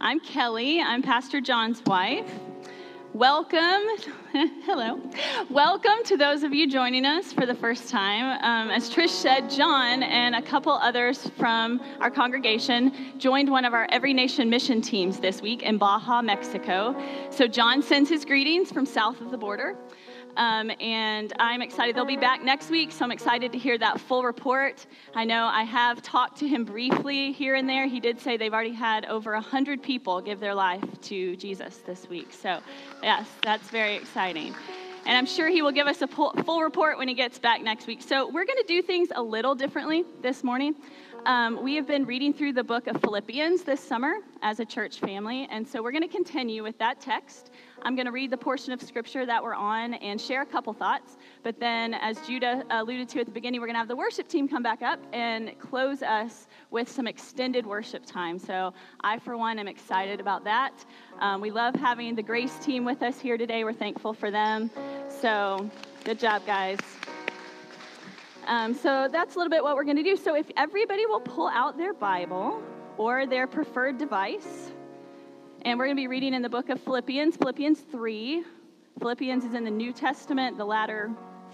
I'm Kelly. I'm Pastor John's wife. Welcome. Hello. Welcome to those of you joining us for the first time. Um, as Trish said, John and a couple others from our congregation joined one of our Every Nation mission teams this week in Baja, Mexico. So, John sends his greetings from south of the border. Um, and I'm excited. They'll be back next week, so I'm excited to hear that full report. I know I have talked to him briefly here and there. He did say they've already had over 100 people give their life to Jesus this week. So, yes, that's very exciting. And I'm sure he will give us a full report when he gets back next week. So, we're going to do things a little differently this morning. Um, we have been reading through the book of Philippians this summer as a church family, and so we're going to continue with that text. I'm going to read the portion of scripture that we're on and share a couple thoughts. But then, as Judah alluded to at the beginning, we're going to have the worship team come back up and close us with some extended worship time. So, I, for one, am excited about that. Um, we love having the Grace team with us here today. We're thankful for them. So, good job, guys. Um, so that's a little bit what we're going to do. So if everybody will pull out their Bible or their preferred device, and we're going to be reading in the book of Philippians, Philippians 3. Philippians is in the New Testament, the latter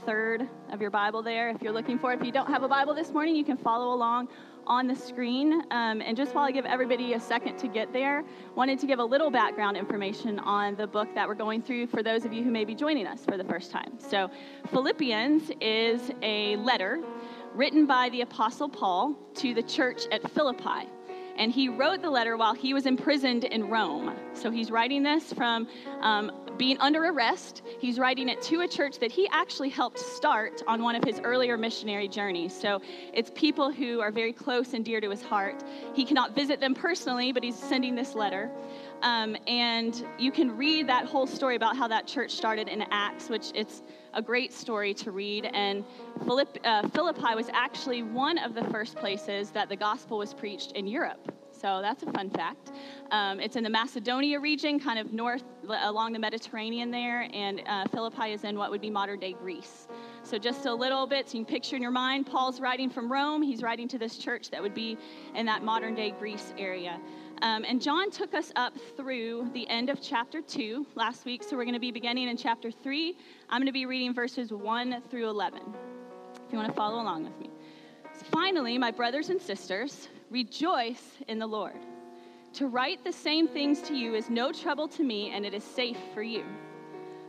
third of your Bible there. If you're looking for it, if you don't have a Bible this morning, you can follow along on the screen. Um, and just while I give everybody a second to get there, wanted to give a little background information on the book that we're going through for those of you who may be joining us for the first time. So, Philippians is a letter written by the Apostle Paul to the church at Philippi and he wrote the letter while he was imprisoned in Rome. So he's writing this from um, being under arrest. He's writing it to a church that he actually helped start on one of his earlier missionary journeys. So it's people who are very close and dear to his heart. He cannot visit them personally, but he's sending this letter. Um, and you can read that whole story about how that church started in Acts, which it's a great story to read. And uh, Philippi was actually one of the first places that the gospel was preached in Europe. So that's a fun fact. Um, it's in the Macedonia region, kind of north along the Mediterranean there, and uh, Philippi is in what would be modern day Greece. So just a little bit, so you can picture in your mind, Paul's writing from Rome. He's writing to this church that would be in that modern day Greece area. Um, and John took us up through the end of chapter 2 last week, so we're going to be beginning in chapter 3. I'm going to be reading verses 1 through 11, if you want to follow along with me. So finally, my brothers and sisters, rejoice in the Lord. To write the same things to you is no trouble to me, and it is safe for you.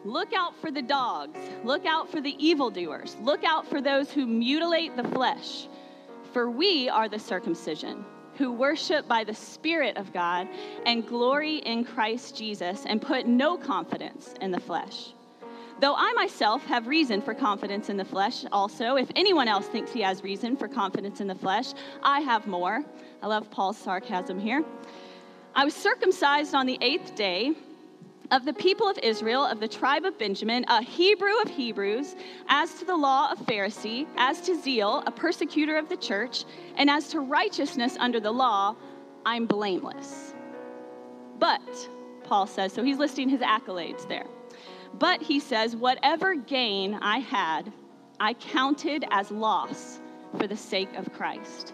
Look out for the dogs. Look out for the evildoers. Look out for those who mutilate the flesh. For we are the circumcision who worship by the Spirit of God and glory in Christ Jesus and put no confidence in the flesh. Though I myself have reason for confidence in the flesh, also, if anyone else thinks he has reason for confidence in the flesh, I have more. I love Paul's sarcasm here. I was circumcised on the eighth day of the people of Israel, of the tribe of Benjamin, a Hebrew of Hebrews, as to the law of Pharisee, as to zeal, a persecutor of the church, and as to righteousness under the law, I'm blameless. But, Paul says, so he's listing his accolades there. But he says, whatever gain I had, I counted as loss for the sake of Christ.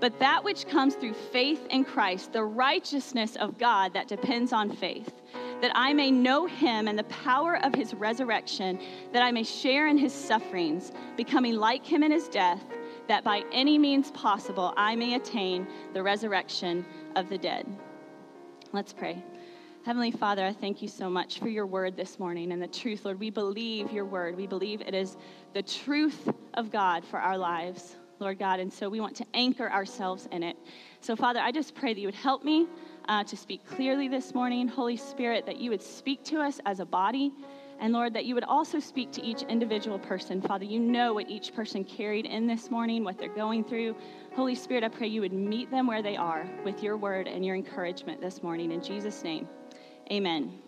but that which comes through faith in Christ, the righteousness of God that depends on faith that I may know him and the power of his resurrection, that I may share in his sufferings, becoming like him in his death, that by any means possible I may attain the resurrection of the dead. Let's pray. Heavenly Father, I thank you so much for your word this morning and the truth, Lord. We believe your word. We believe it is the truth of God for our lives, Lord God. And so we want to anchor ourselves in it. So, Father, I just pray that you would help me uh, to speak clearly this morning. Holy Spirit, that you would speak to us as a body. And Lord, that you would also speak to each individual person. Father, you know what each person carried in this morning, what they're going through. Holy Spirit, I pray you would meet them where they are with your word and your encouragement this morning. In Jesus' name. Amen.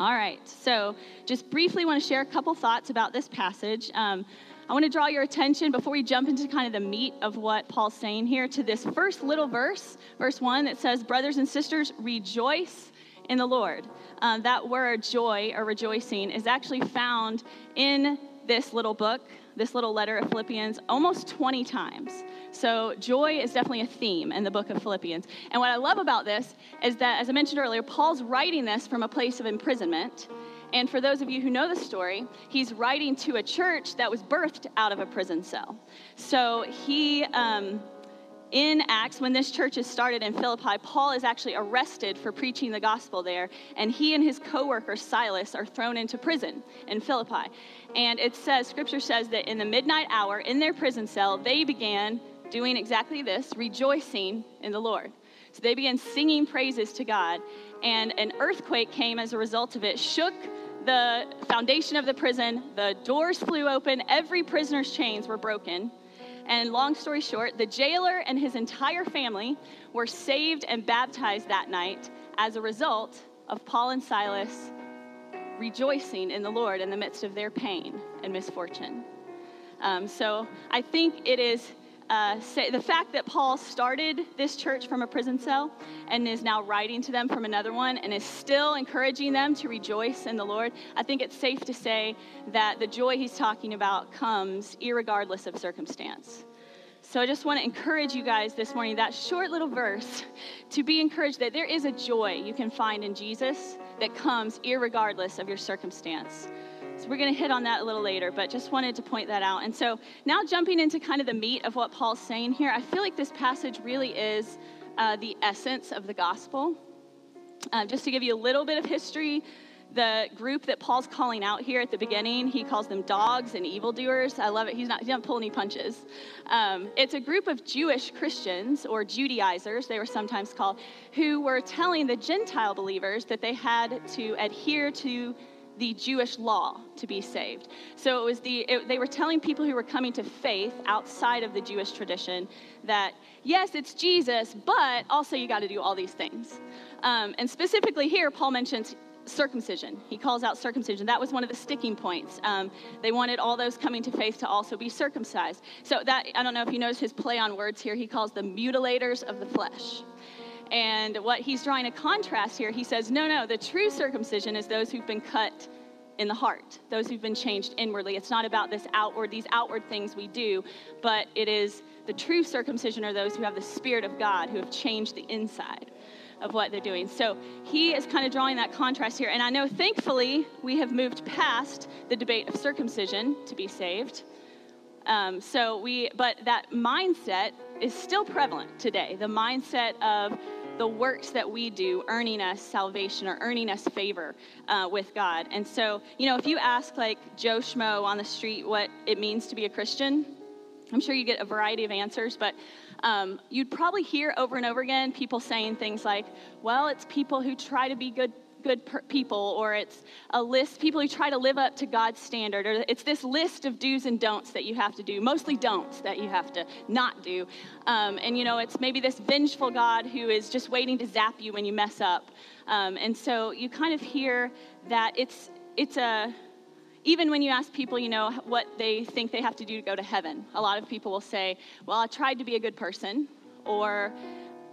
All right, so just briefly want to share a couple thoughts about this passage. Um, I want to draw your attention before we jump into kind of the meat of what Paul's saying here to this first little verse, verse one, that says, Brothers and sisters, rejoice in the Lord. Um, that word joy or rejoicing is actually found in this little book, this little letter of Philippians, almost 20 times. So, joy is definitely a theme in the book of Philippians. And what I love about this is that, as I mentioned earlier, Paul's writing this from a place of imprisonment. And for those of you who know the story, he's writing to a church that was birthed out of a prison cell. So, he. Um, in Acts, when this church is started in Philippi, Paul is actually arrested for preaching the gospel there, and he and his co worker Silas are thrown into prison in Philippi. And it says, Scripture says that in the midnight hour in their prison cell, they began doing exactly this, rejoicing in the Lord. So they began singing praises to God, and an earthquake came as a result of it, shook the foundation of the prison, the doors flew open, every prisoner's chains were broken. And long story short, the jailer and his entire family were saved and baptized that night as a result of Paul and Silas rejoicing in the Lord in the midst of their pain and misfortune. Um, so I think it is uh, say, the fact that Paul started this church from a prison cell and is now writing to them from another one and is still encouraging them to rejoice in the Lord, I think it's safe to say that the joy he's talking about comes regardless of circumstance. So I just want to encourage you guys this morning, that short little verse, to be encouraged that there is a joy you can find in Jesus that comes regardless of your circumstance. So we're going to hit on that a little later, but just wanted to point that out. And so now jumping into kind of the meat of what Paul's saying here, I feel like this passage really is uh, the essence of the gospel. Uh, just to give you a little bit of history, the group that Paul's calling out here at the beginning, he calls them dogs and evildoers. I love it. He's not, he doesn't pull any punches. Um, it's a group of Jewish Christians or Judaizers, they were sometimes called, who were telling the Gentile believers that they had to adhere to the Jewish law to be saved. So it was the it, they were telling people who were coming to faith outside of the Jewish tradition that yes, it's Jesus, but also you got to do all these things. Um, and specifically here, Paul mentions circumcision. He calls out circumcision. That was one of the sticking points. Um, they wanted all those coming to faith to also be circumcised. So that I don't know if you notice his play on words here. He calls them mutilators of the flesh. And what he's drawing a contrast here, he says, no, no, the true circumcision is those who've been cut in the heart, those who've been changed inwardly. It's not about this outward, these outward things we do, but it is the true circumcision are those who have the Spirit of God, who have changed the inside of what they're doing. So he is kind of drawing that contrast here. And I know thankfully we have moved past the debate of circumcision to be saved. Um, so we, but that mindset is still prevalent today. The mindset of the works that we do earning us salvation or earning us favor uh, with God. And so, you know, if you ask like Joe Schmo on the street what it means to be a Christian, I'm sure you get a variety of answers, but um, you'd probably hear over and over again people saying things like, well, it's people who try to be good good per- people, or it's a list, people who try to live up to God's standard, or it's this list of do's and don'ts that you have to do, mostly don'ts that you have to not do. Um, and, you know, it's maybe this vengeful God who is just waiting to zap you when you mess up. Um, and so you kind of hear that it's, it's a, even when you ask people, you know, what they think they have to do to go to heaven, a lot of people will say, well, I tried to be a good person, or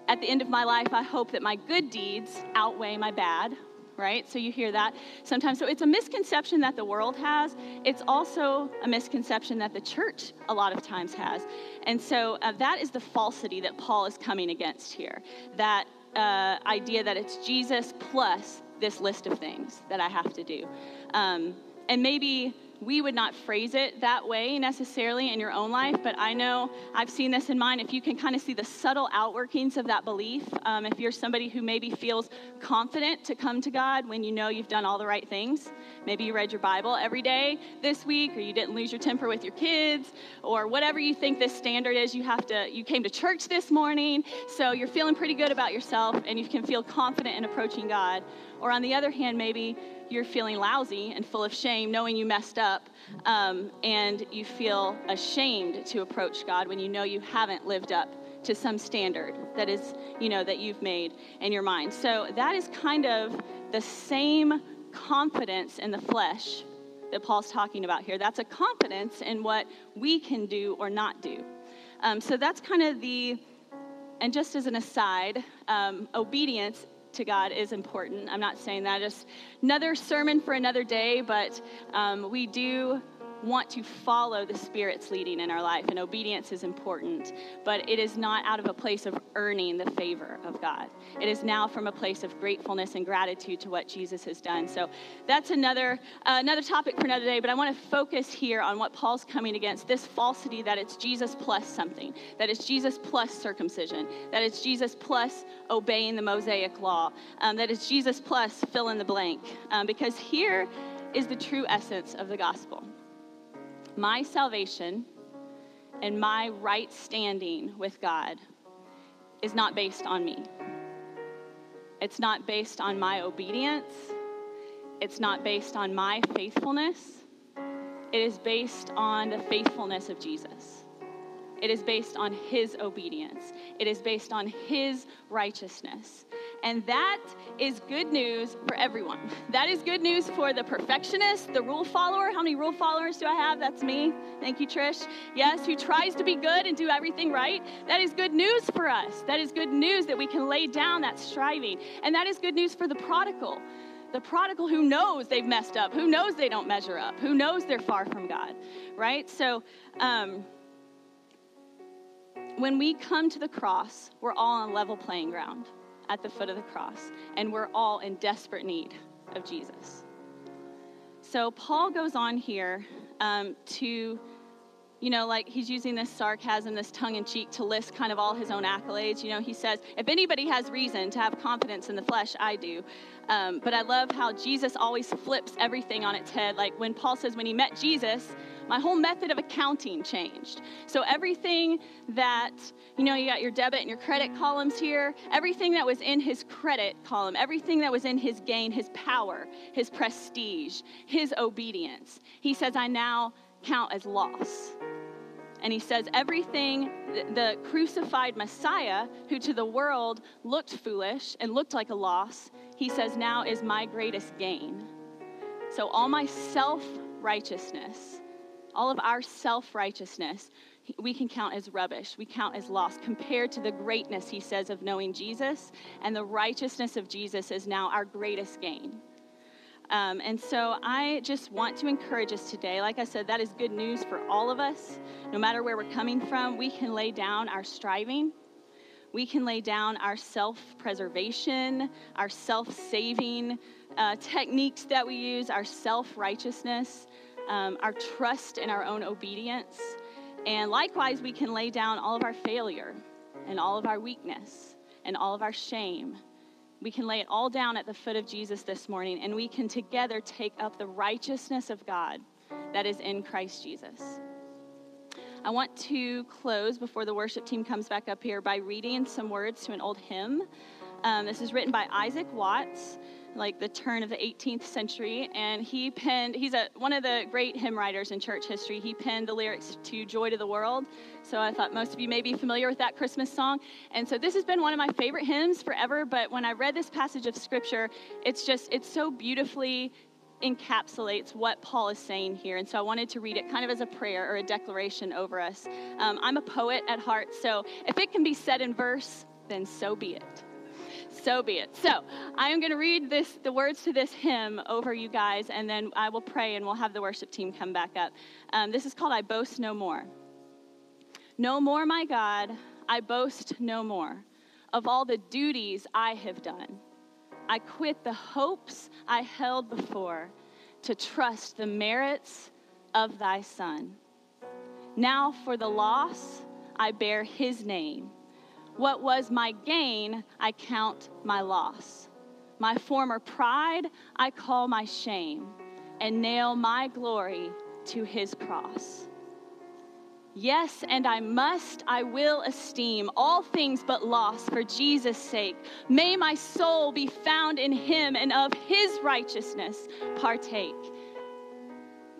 at the end of my life, I hope that my good deeds outweigh my bad, right? So you hear that sometimes. So it's a misconception that the world has. It's also a misconception that the church a lot of times has. And so uh, that is the falsity that Paul is coming against here. That uh, idea that it's Jesus plus this list of things that I have to do. Um, and maybe we would not phrase it that way necessarily in your own life, but I know I've seen this in mine. If you can kind of see the subtle outworkings of that belief, um, if you're somebody who maybe feels confident to come to God when you know you've done all the right things, maybe you read your Bible every day this week, or you didn't lose your temper with your kids, or whatever you think this standard is, you have to, you came to church this morning, so you're feeling pretty good about yourself and you can feel confident in approaching God. Or on the other hand, maybe you're feeling lousy and full of shame, knowing you messed up, um, and you feel ashamed to approach God when you know you haven't lived up to some standard that is, you know, that you've made in your mind. So that is kind of the same confidence in the flesh that Paul's talking about here. That's a confidence in what we can do or not do. Um, so that's kind of the, and just as an aside, um, obedience to God is important. I'm not saying that. Just another sermon for another day, but um, we do want to follow the Spirit's leading in our life, and obedience is important. But it is not out of a place of earning the favor of God. It is now from a place of gratefulness and gratitude to what Jesus has done. So that's another uh, another topic for another day. But I want to focus here on what Paul's coming against: this falsity that it's Jesus plus something, that it's Jesus plus circumcision, that it's Jesus plus obeying the Mosaic law, um, that it's Jesus plus fill in the blank. Um, because here is the true essence of the gospel my salvation and my right standing with God is not based on me. It's not based on my obedience. It's not based on my faithfulness. It is based on the faithfulness of Jesus. It is based on his obedience. It is based on his righteousness. And that is good news for everyone. That is good news for the perfectionist, the rule follower. How many rule followers do I have? That's me. Thank you, Trish. Yes, who tries to be good and do everything right. That is good news for us. That is good news that we can lay down that striving. And that is good news for the prodigal. The prodigal who knows they've messed up, who knows they don't measure up, who knows they're far from God, right? So, um, when we come to the cross, we're all on level playing ground at the foot of the cross, and we're all in desperate need of Jesus. So Paul goes on here um, to, you know, like he's using this sarcasm, this tongue in cheek to list kind of all his own accolades. You know, he says, if anybody has reason to have confidence in the flesh, I do. Um, but I love how Jesus always flips everything on its head. Like when Paul says, when he met Jesus, my whole method of accounting changed. So everything that, you know, you got your debit and your credit columns here, everything that was in his credit column, everything that was in his gain, his power, his prestige, his obedience, he says, I now count as loss. And he says, everything, the crucified Messiah, who to the world looked foolish and looked like a loss, he says, now is my greatest gain. So all my self righteousness, all of our self righteousness, we can count as rubbish. We count as loss compared to the greatness, he says, of knowing Jesus. And the righteousness of Jesus is now our greatest gain. Um, and so I just want to encourage us today. Like I said, that is good news for all of us. No matter where we're coming from, we can lay down our striving. We can lay down our self preservation, our self saving uh, techniques that we use, our self righteousness um, our trust in our own obedience. And likewise, we can lay down all of our failure and all of our weakness and all of our shame. We can lay it all down at the foot of Jesus this morning, and we can together take up the righteousness of God that is in Christ Jesus. I want to close before the worship team comes back up here by reading some words to an old hymn. Um, this is written by Isaac Watts like the turn of the 18th century and he penned he's a one of the great hymn writers in church history he penned the lyrics to joy to the world so i thought most of you may be familiar with that christmas song and so this has been one of my favorite hymns forever but when i read this passage of scripture it's just it's so beautifully encapsulates what Paul is saying here. And so I wanted to read it kind of as a prayer or a declaration over us. Um, I'm a poet at heart, so if it can be said in verse, then so be it so be it. So I am going to read this, the words to this hymn over you guys, and then I will pray and we'll have the worship team come back up. Um, this is called I Boast No More. No more, my God, I boast no more of all the duties I have done. I quit the hopes I held before to trust the merits of thy Son. Now for the loss, I bear his name. What was my gain, I count my loss. My former pride, I call my shame, and nail my glory to his cross. Yes, and I must, I will esteem all things but loss for Jesus' sake. May my soul be found in him and of his righteousness partake.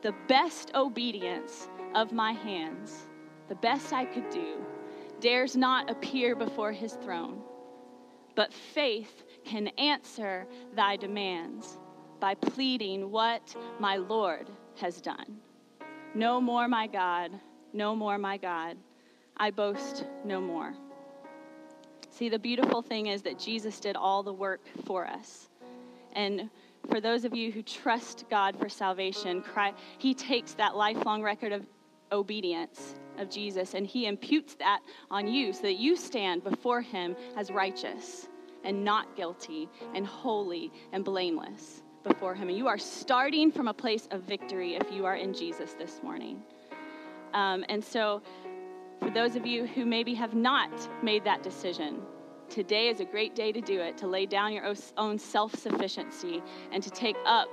The best obedience of my hands, the best I could do, dares not appear before his throne. But faith can answer thy demands by pleading what my Lord has done. No more, my God no more, my God. I boast no more. See, the beautiful thing is that Jesus did all the work for us. And for those of you who trust God for salvation, He takes that lifelong record of obedience of Jesus and He imputes that on you so that you stand before Him as righteous and not guilty and holy and blameless before Him. And you are starting from a place of victory if you are in Jesus this morning. Um, and so, for those of you who maybe have not made that decision, today is a great day to do it, to lay down your own self sufficiency and to take up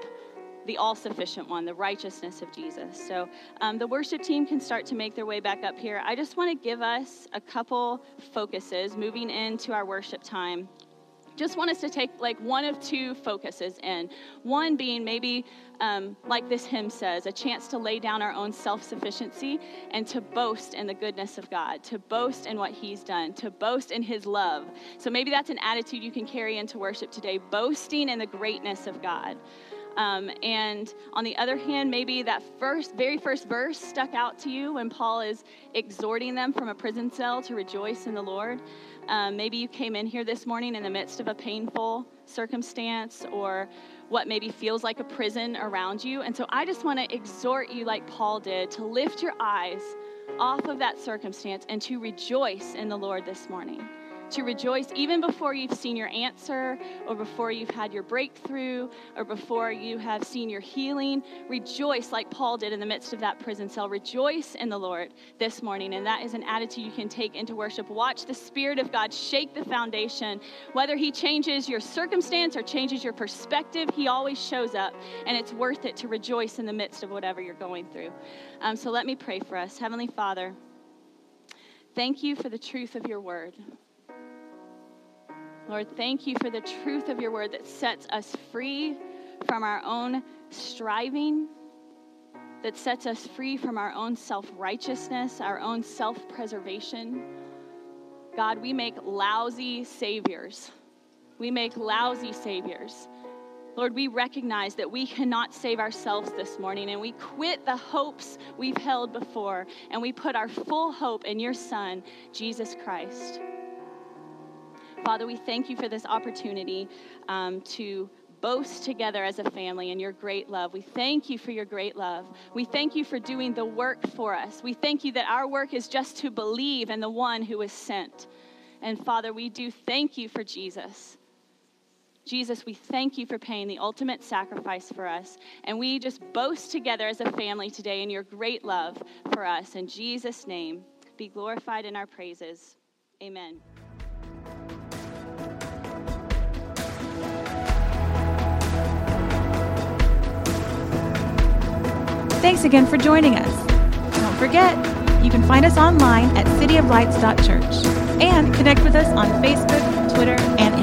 the all sufficient one, the righteousness of Jesus. So um, the worship team can start to make their way back up here. I just want to give us a couple focuses moving into our worship time just want us to take like one of two focuses in. One being maybe, um, like this hymn says, a chance to lay down our own self sufficiency and to boast in the goodness of God, to boast in what He's done, to boast in His love. So maybe that's an attitude you can carry into worship today, boasting in the greatness of God. Um, and on the other hand, maybe that first, very first verse stuck out to you when Paul is exhorting them from a prison cell to rejoice in the Lord. Um, maybe you came in here this morning in the midst of a painful circumstance or what maybe feels like a prison around you. And so I just want to exhort you, like Paul did, to lift your eyes off of that circumstance and to rejoice in the Lord this morning to rejoice even before you've seen your answer or before you've had your breakthrough or before you have seen your healing. Rejoice like Paul did in the midst of that prison cell. Rejoice in the Lord this morning. And that is an attitude you can take into worship. Watch the Spirit of God shake the foundation. Whether He changes your circumstance or changes your perspective, He always shows up. And it's worth it to rejoice in the midst of whatever you're going through. Um, so let me pray for us. Heavenly Father, thank you for the truth of your word. Lord, thank you for the truth of your word that sets us free from our own striving, that sets us free from our own self righteousness, our own self preservation. God, we make lousy saviors. We make lousy saviors. Lord, we recognize that we cannot save ourselves this morning, and we quit the hopes we've held before, and we put our full hope in your Son, Jesus Christ. Father, we thank you for this opportunity um, to boast together as a family in your great love. We thank you for your great love. We thank you for doing the work for us. We thank you that our work is just to believe in the one who was sent. And Father, we do thank you for Jesus. Jesus, we thank you for paying the ultimate sacrifice for us. And we just boast together as a family today in your great love for us. In Jesus' name, be glorified in our praises. Amen. Thanks again for joining us. Don't forget, you can find us online at cityoflights.church and connect with us on Facebook, Twitter, and Instagram.